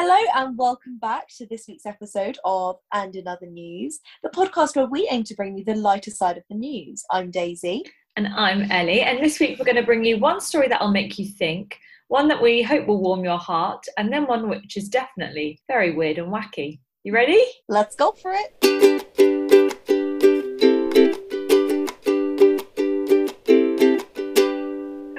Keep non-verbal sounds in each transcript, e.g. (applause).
Hello and welcome back to this week's episode of And Another News, the podcast where we aim to bring you the lighter side of the news. I'm Daisy. And I'm Ellie. And this week we're going to bring you one story that'll make you think, one that we hope will warm your heart, and then one which is definitely very weird and wacky. You ready? Let's go for it.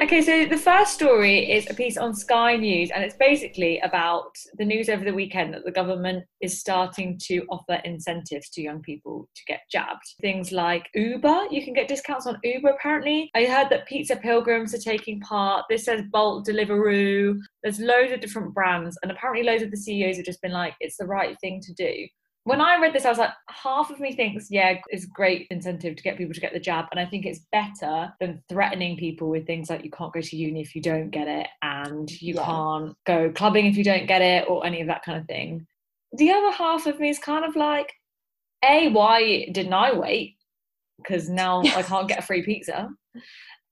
Okay, so the first story is a piece on Sky News, and it's basically about the news over the weekend that the government is starting to offer incentives to young people to get jabbed. Things like Uber, you can get discounts on Uber apparently. I heard that Pizza Pilgrims are taking part. This says Bolt, Deliveroo. There's loads of different brands, and apparently loads of the CEOs have just been like, it's the right thing to do when I read this, I was like, half of me thinks, yeah, it's great incentive to get people to get the jab. And I think it's better than threatening people with things like you can't go to uni if you don't get it and you Yeah. can't go clubbing if you don't get it or any of that kind of thing. The other half of me is kind of like, A, why didn't I wait? Because now (laughs) I can't get a free pizza.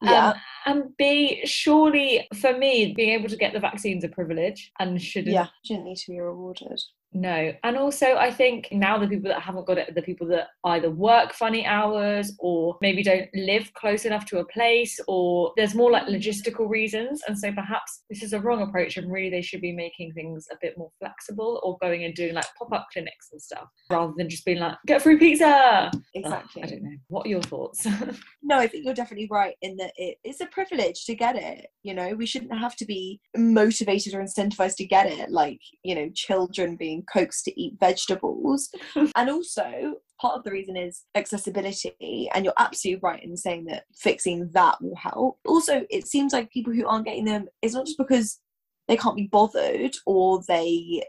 Yeah. Um, and B, surely for me, being able to get the vaccine's a privilege and shouldn't Yeah, shouldn't need to be rewarded. No. And also, I think now the people that haven't got it are the people that either work funny hours or maybe don't live close enough to a place or there's more like logistical reasons. And so perhaps this is a wrong approach and really they should be making things a bit more flexible or going and doing like pop up clinics and stuff rather than just being like, get free pizza. Exactly. I don't know. What are your thoughts? (laughs) No, I think you're definitely right in that it's a privilege to get it. You know, we shouldn't have to be motivated or incentivized to get it, like, you know, children being coaxed to eat vegetables. (laughs) and also, part of the reason is accessibility. And you're absolutely right in saying that fixing that will help. Also, it seems like people who aren't getting them, it's not just because they can't be bothered or they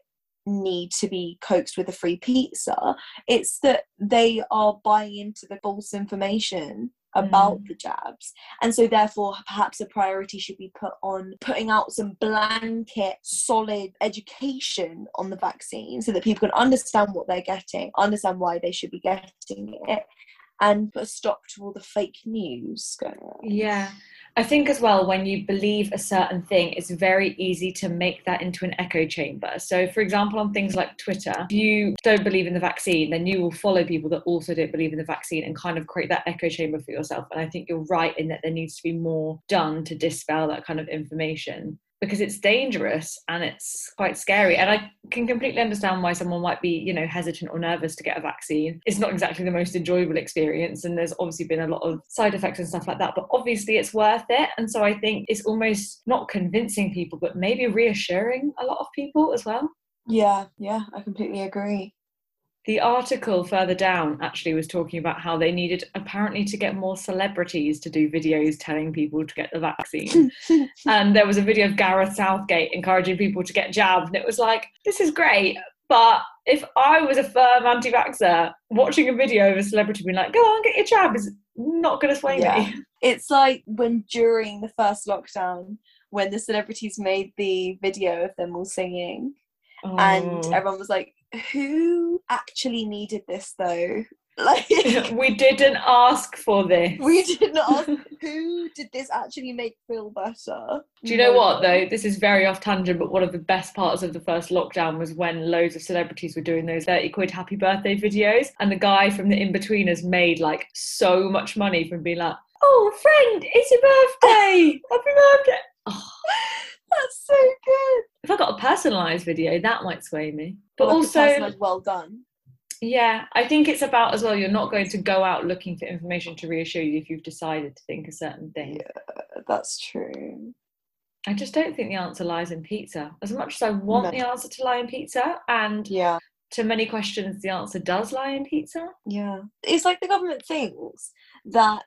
need to be coaxed with a free pizza it's that they are buying into the false information about mm. the jabs. And so therefore perhaps a priority should be put on putting out some blanket solid education on the vaccine so that people can understand what they're getting understand why they should be getting it and put a stop to all the fake news going on Yeah. I think as well, when you believe a certain thing, it's very easy to make that into an echo chamber. So, for example, on things like Twitter, if you don't believe in the vaccine, then you will follow people that also don't believe in the vaccine and kind of create that echo chamber for yourself. And I think you're right in that there needs to be more done to dispel that kind of information because it's dangerous and it's quite scary. And I can completely understand why someone might be, you know, hesitant or nervous to get a vaccine. It's not exactly the most enjoyable experience, and there's obviously been a lot of side effects and stuff like that. But obviously, it's worth it. And so I think it's almost not convincing people, but maybe reassuring a lot of people as well. yeah yeah i completely agree The article further down actually was talking about how they needed apparently to get more celebrities to do videos telling people to get the vaccine. (laughs) and there was a video of Gareth Southgate encouraging people to get jabbed, and it was like, this is great. But if I was a firm anti vaxxer, watching a video of a celebrity being like, go on, get your jab is not going to sway Yeah. me. it's like when during the first lockdown when the celebrities made the video of them all singing and Oh. everyone was like who actually needed this though (laughs) like (laughs) we didn't ask for this. we didn't (laughs) ask who did this actually make feel better Do you know No what though? This is very off tangent, but one of the best parts of the first lockdown was when loads of celebrities were doing those 30 quid happy birthday videos. And the guy from the Inbetweeners made like so much money from being like, oh, friend, it's your birthday. happy birthday. Oh, that's so good if I got a personalised video, that might sway me. But Like also, well done yeah, I think it's about as well, you're not going to go out looking for information to reassure you if you've decided to think a certain thing. Yeah, that's true I just don't think the answer lies in pizza. As much as I want No. the answer to lie in pizza, and yeah to many questions, the answer does lie in pizza. yeah it's like the government thinks that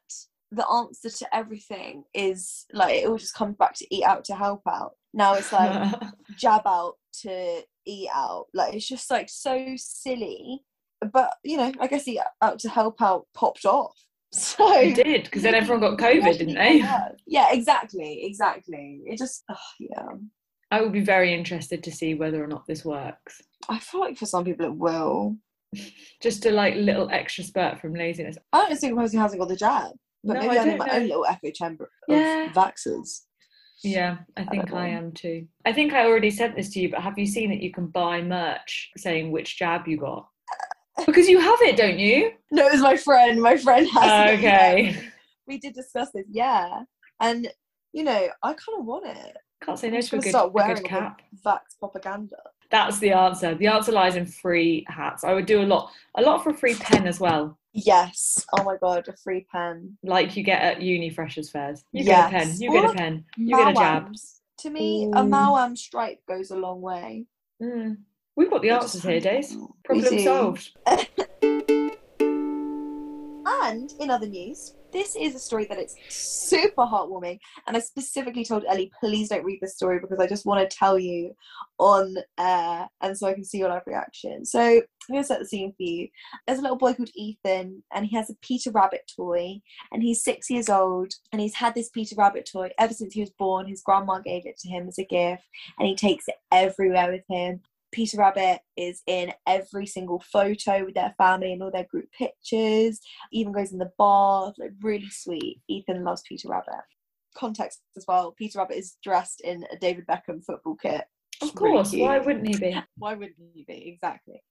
the answer to everything is like it all just comes back to eat out to help out now it's like (laughs) jab out to eat out. Like it's just like so silly. But you know, I guess eat out to help out popped off. (laughs) So It did, because then everyone got COVID, didn't they? Yeah, yeah exactly, exactly. It just oh, yeah. I would be very interested to see whether or not this works. I feel like for some people it will. (laughs) Just a like little extra spurt from laziness. I don't think the person hasn't got the jab. But No, maybe I I'm in my own little echo chamber of Yeah. vaxxers. Yeah, I think don't I, am too. I think I already sent this to you, but have you seen that you can buy merch saying which jab you got? Because you have it, don't you? No, it was my friend. My friend has it. Okay. (laughs) We did discuss this, yeah. And you know, I kind of want it. Can't say no to a good, start a wearing good cap. Vax propaganda. That's the answer. The answer lies in free hats. I would do a lot, a lot for a free pen as well, Yes. Oh my god, a free pen. like you get at uni freshers fairs. You Yes. get a pen. You Or get a pen. You get a jab. To me, a. Mawam stripe goes a long way. Mm. We've got the answers here, Days. Problem solved. (laughs) And in other news, this is a story that it's super heartwarming. And I specifically told Ellie, please don't read this story because I just want to tell you on air and so I can see your live reaction. So I'm going to set the scene for you. There's a little boy called Ethan and he has a Peter Rabbit toy and he's six years old and he's had this Peter Rabbit toy ever since he was born. His grandma gave it to him as a gift and he takes it everywhere with him. Peter Rabbit is in every single photo with their family and all their group pictures. Even goes in the bath, like really sweet. Ethan loves Peter Rabbit. Context as well. Peter Rabbit is dressed in a David Beckham football kit. Of It's really course. Why wouldn't he be? (laughs) Why wouldn't he be? Exactly.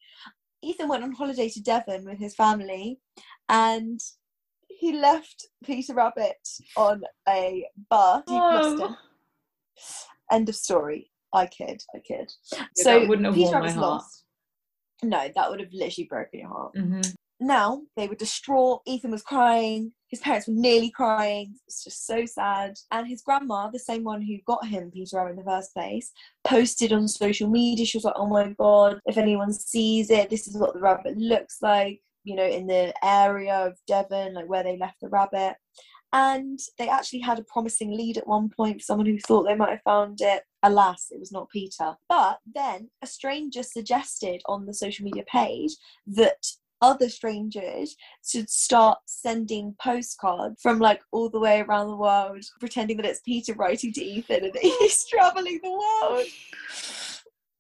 Ethan went on holiday to Devon with his family and he left Peter Rabbit on a bus. Oh. End of story. I kid. I kid. Yeah, so that wouldn't have Peter Rabbit's lost. No, that would have literally broken your heart. hmm Now they were distraught. Ethan was crying. His parents were nearly crying. It's just so sad. And his grandma, the same one who got him Peter Rabbit in the first place, posted on social media. She was like, "Oh my god! If anyone sees it, this is what the rabbit looks like." You know, in the area of Devon, like where they left the rabbit. And they actually had a promising lead at one point someone who thought they might have found it. Alas, it was not Peter. But then a stranger suggested on the social media page that other strangers should start sending postcards from like all the way around the world, pretending that it's Peter writing to Ethan and (laughs) he's traveling the world.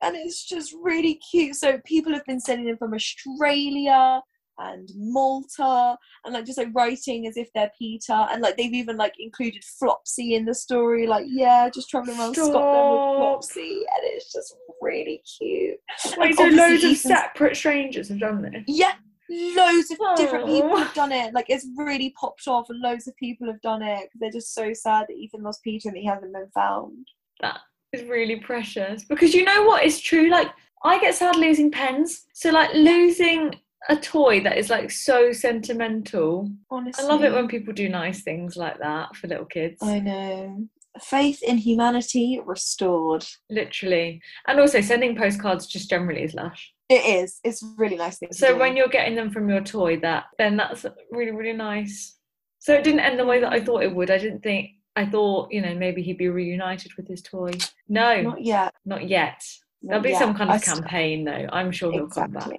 And it's just really cute. So people have been sending them from Australia and Malta and like just like writing as if they're Peter and like they've even like included Flopsy in the story, like yeah, just traveling around Scotland with Flopsy and it's just really cute. Wait, And so loads of separate strangers have done this? yeah, loads of different oh. people have done it. Like it's really popped off, and loads of people have done it. They're just so sad that Ethan lost Peter and that he hasn't been found. That is really precious. Because you know what is true? Like, I get sad losing pens. So, like, losing a toy that is like so sentimental. Honestly, I love it when people do nice things like that for little kids. I know. Faith in humanity restored. Literally. And also, sending postcards just generally is lush. It is. It's really nice thing. So, when you're getting them from your toy, that then that's really, really nice. So, it didn't end the way that I thought it would. I didn't think. I thought, you know, maybe he'd be reunited with his toy. No, not yet. not yet. not There'll be yet. some kind I of st- campaign, though. I'm sure he'll come back.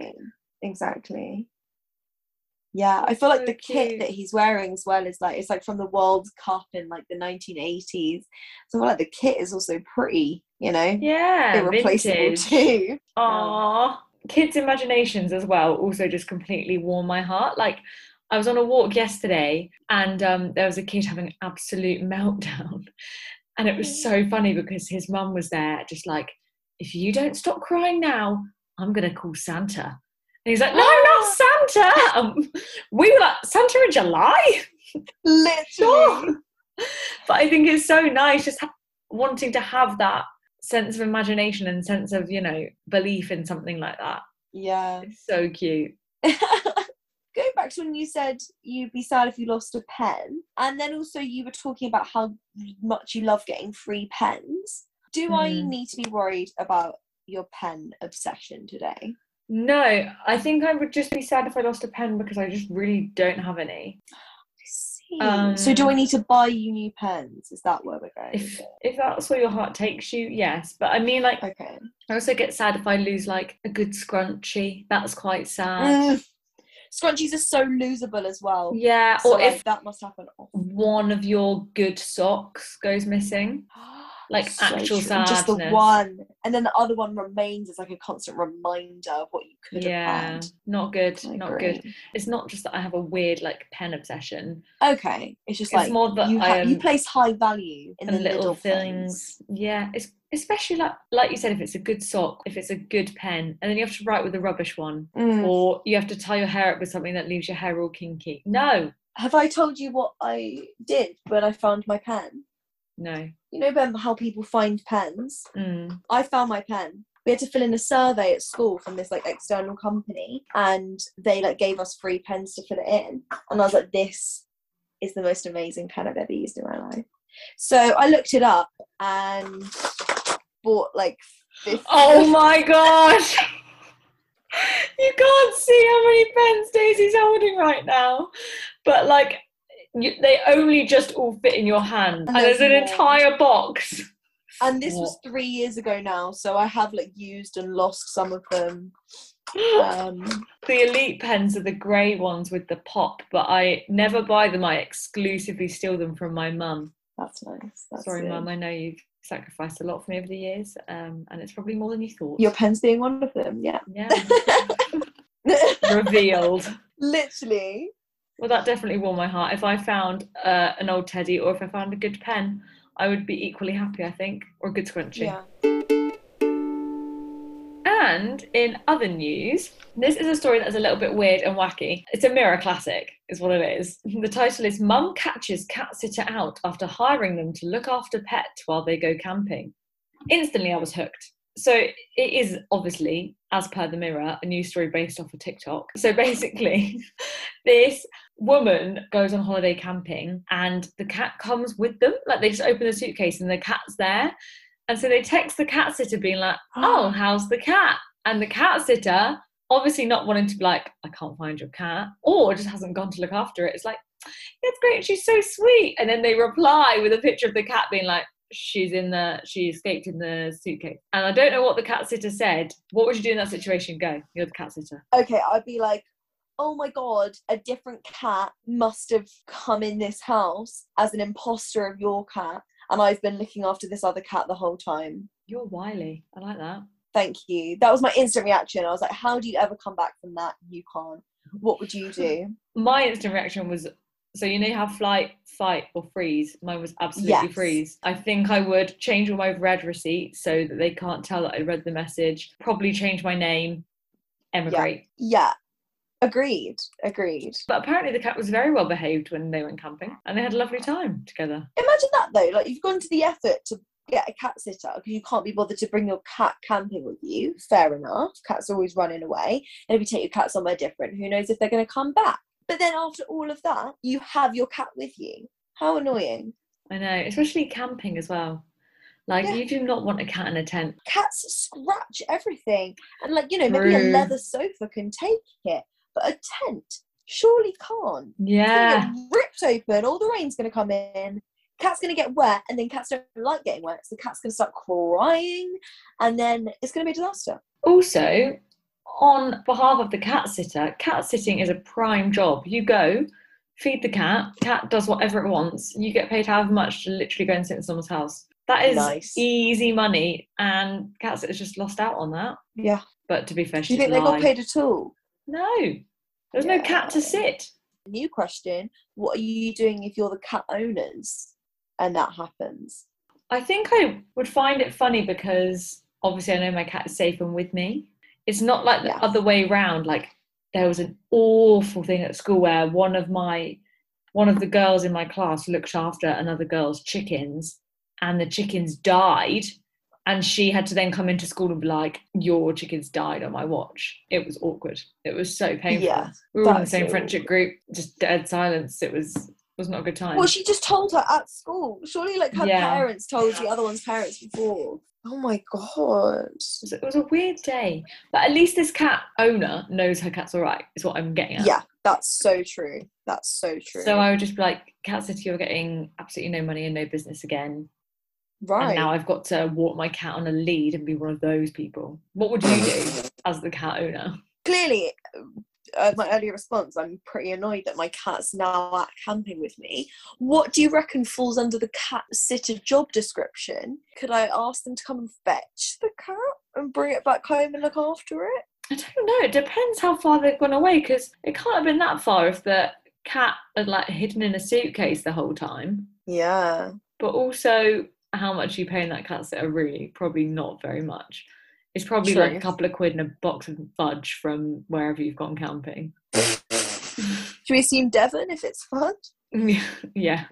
Exactly. Yeah, I feel like So the kit that he's wearing as well is like it's like from the World Cup in like the 1980s. So I feel like the kit is also pretty, you know, Yeah, irreplaceable vintage. too. (laughs) Aww. Kids' imaginations as well also just completely warm my heart. Like, I was on a walk yesterday and um, there was a kid having an absolute (laughs) meltdown. And it was so funny because his mum was there, just like, if you don't stop crying now, I'm going to call Santa. And he's like, no, not Santa. Um, we were like, Santa in July? Literally. (laughs) Sure. but I think it's so nice just ha- wanting to have that sense of imagination and sense of, you know, belief in something like that. Yeah. It's so cute. (laughs) Going back to when you said you'd be sad if you lost a pen, and then also you were talking about how much you love getting free pens. Do I Mm. need to be worried about your pen obsession today? No, I think I would just be sad if I lost a pen because I just really don't have any. I see. so do I Um, need to buy you new pens? Is that where we're going? If if that's where your heart takes you, yes. But I mean, like, Okay. I also get sad if I lose like a good scrunchie. That's quite sad. Mm. Scrunchies are so losable as well. Yeah, So or like, if that must happen often. one of your good socks goes missing. (gasps) (gasps) (gasps) like So actual true. Sadness. Just the one, and then the other one remains as like a constant reminder of what you could yeah, have had. not good, not good. It's not just that I have a weird like pen obsession. Okay, it's just It's like more that you, ha- you place high value in the little, little, things. Yeah, it's especially like like you said, if it's a good sock, if it's a good pen, and then you have to write with a rubbish one, Mm. or you have to tie your hair up with something that leaves your hair all kinky. No, Have I told you what I did when I found my pen? no. You know how people find pens? Mm. I found my pen. We had to fill in a survey at school from this like external company, and they like gave us free pens to fill it in. And I was like, "This is the most amazing pen I've ever used in my life." So I looked it up and bought like 50. Oh my gosh. (laughs) You can't see how many pens Daisy's holding right now, but like you, they only just all fit in your hand, and, And there's an there's more. entire box. and this was three years ago now, so I have like used and lost some of them. (gasps) Um, the elite pens are the grey ones with the pop, but I never buy them. I exclusively steal them from my mum. that's nice. That's Sorry, good. mum. I know you've sacrificed a lot for me over the years, um, and it's probably more than you thought. Your pens being one of them, yeah. yeah, (laughs) revealed. Literally. Well, that definitely warmed my heart. If I found uh, an old teddy or if I found a good pen, I would be equally happy, I think, or a good scrunchie. Yeah. And in other news, this is a story that's a little bit weird and wacky. It's a mirror classic, is what it is. The title is Mum Catches Cat Sitter Out After Hiring Them to Look After Pet While They Go Camping. Instantly, I was hooked. So, it is obviously, as per the mirror, a news story based off of TikTok. So, basically, (laughs) this woman goes on holiday camping and the cat comes with them. Like, they just open the suitcase and the cat's there. And so they text the cat sitter being like, (gasps) oh, how's the cat? And the cat sitter, obviously not wanting to be like, I can't find your cat, or just hasn't gone to look after it. It's like, that's great, she's so sweet. And then they reply with a picture of the cat being like, she's in the, she escaped in the suitcase. And I don't know what the cat sitter said. What would you do in that situation? Go, you're the cat sitter. Okay, I'd be like, oh my god, a different cat must have come in this house as an imposter of your cat, and I've been looking after this other cat the whole time. You're wily. I like that. Thank you. That was my instant reaction. I was like, how do you ever come back from that? You can't. What would you do? (laughs) My instant reaction was so you know have flight, fight, or freeze. Mine was absolutely Yes. freeze. I think I would change all my red receipts so that they can't tell that I read the message. Probably change my name, emigrate. Yeah. Agreed. Agreed. But apparently the cat was very well behaved when they went camping, and they had a lovely time together. Imagine that though. Like you've gone to the effort to get a cat sitter because you can't be bothered to bring your cat camping with you. Fair enough. Cats are always running away. And if you take your cat somewhere different, who knows if they're going to come back? But then after all of that, you have your cat with you. How annoying. I know, especially camping as well. Like Yeah. you do not want a cat in a tent. Cats scratch everything. And like, you know, maybe a leather sofa can take it, but a tent surely can't. Yeah. get ripped open, all the rain's gonna come in. Cat's gonna get wet, and then cats don't like getting wet, so the cat's gonna start crying, and then it's gonna be a disaster. Also, on behalf of the cat sitter, cat sitting is a prime job. You go, feed the cat, cat does whatever it wants, you get paid however much to literally go and sit in someone's house. That is Nice. easy money, and cat sitters just lost out on that. Yeah. But to be fair, Do you think they got paid at all? No, there's no cat to sit. New question: What are you doing if you're the cat owners and that happens? I think I would find it funny because obviously I know my cat is safe and with me. It's not like the other way round. Like there was an awful thing at school where one of my one of the girls in my class looked after another girl's chickens and the chickens died and she had to then come into school and be like your chickens died on my watch it was awkward it was so painful Yeah, we were all in the same friendship group just dead silence it was was not a good time Well, she just told her at school. Surely, like her Yeah. parents told the other one's parents before. Oh my god. It was, it was a weird day, but at least this cat owner knows her cat's all right. Is what I'm getting at. Yeah, that's so true. That's so true. So I would just be like, Cat City, you're getting absolutely no money and no business again. Right. And now I've got to walk my cat on a lead and be one of those people. What would you do as the cat owner? clearly uh, my earlier response, I'm pretty annoyed that my cat's now out camping with me. What do you reckon falls under the cat sitter job description? Could I ask them to come and fetch the cat and bring it back home and look after it? I don't know. It depends how far they've gone away because it can't have been that far if the cat had like hidden in a suitcase the whole time. Yeah. But also, how much you pay in that cat sitter? Really, probably not very much. It's probably like a couple of quid and a box of fudge from wherever you've gone camping. (laughs) Should we assume Devon if it's fun? (laughs) yeah.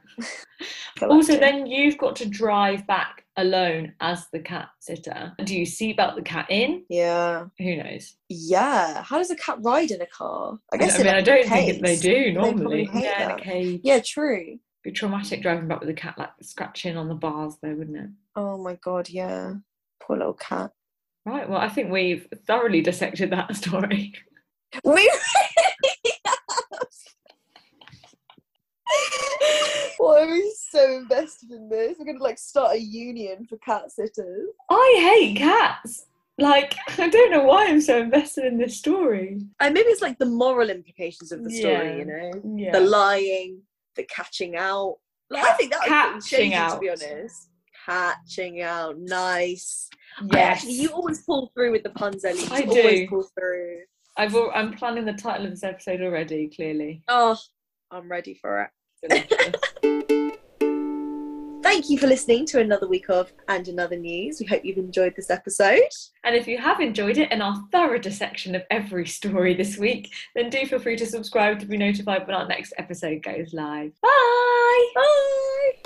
Also, then you've got to drive back alone as the cat sitter. Do you seatbelt the cat in? Yeah. Who knows? Yeah. How does a cat ride in a car? I guess I, mean, i don't think they do normally. hate Yeah, in a that. cage. Yeah, true. Be traumatic driving back with a cat like scratching on the bars, though, wouldn't it? Oh my god, yeah. Poor little cat. Right. Well, I think we've thoroughly dissected that (laughs) story. We. (laughs) Why are we so invested in this? We're gonna like start a union for cat sitters. I hate cats. Like, I don't know why I'm so invested in this story. And maybe it's like the moral implications of the story, Yeah. you know? Yeah. The lying, the catching out. Like, I think that was Catching shady, to be honest. Catching out, nice. Yes. Actually, you always pull through with the puns, Ellie. You I always do. pull through. I've, al- I'm planning the title of this episode already, clearly. Oh, I'm ready for it. Thank you for listening to another week of And Another News. We hope you've enjoyed this episode. and if you have enjoyed it and our thorough dissection of every story this week, then do feel free to subscribe to be notified when our next episode goes live. Bye! Bye!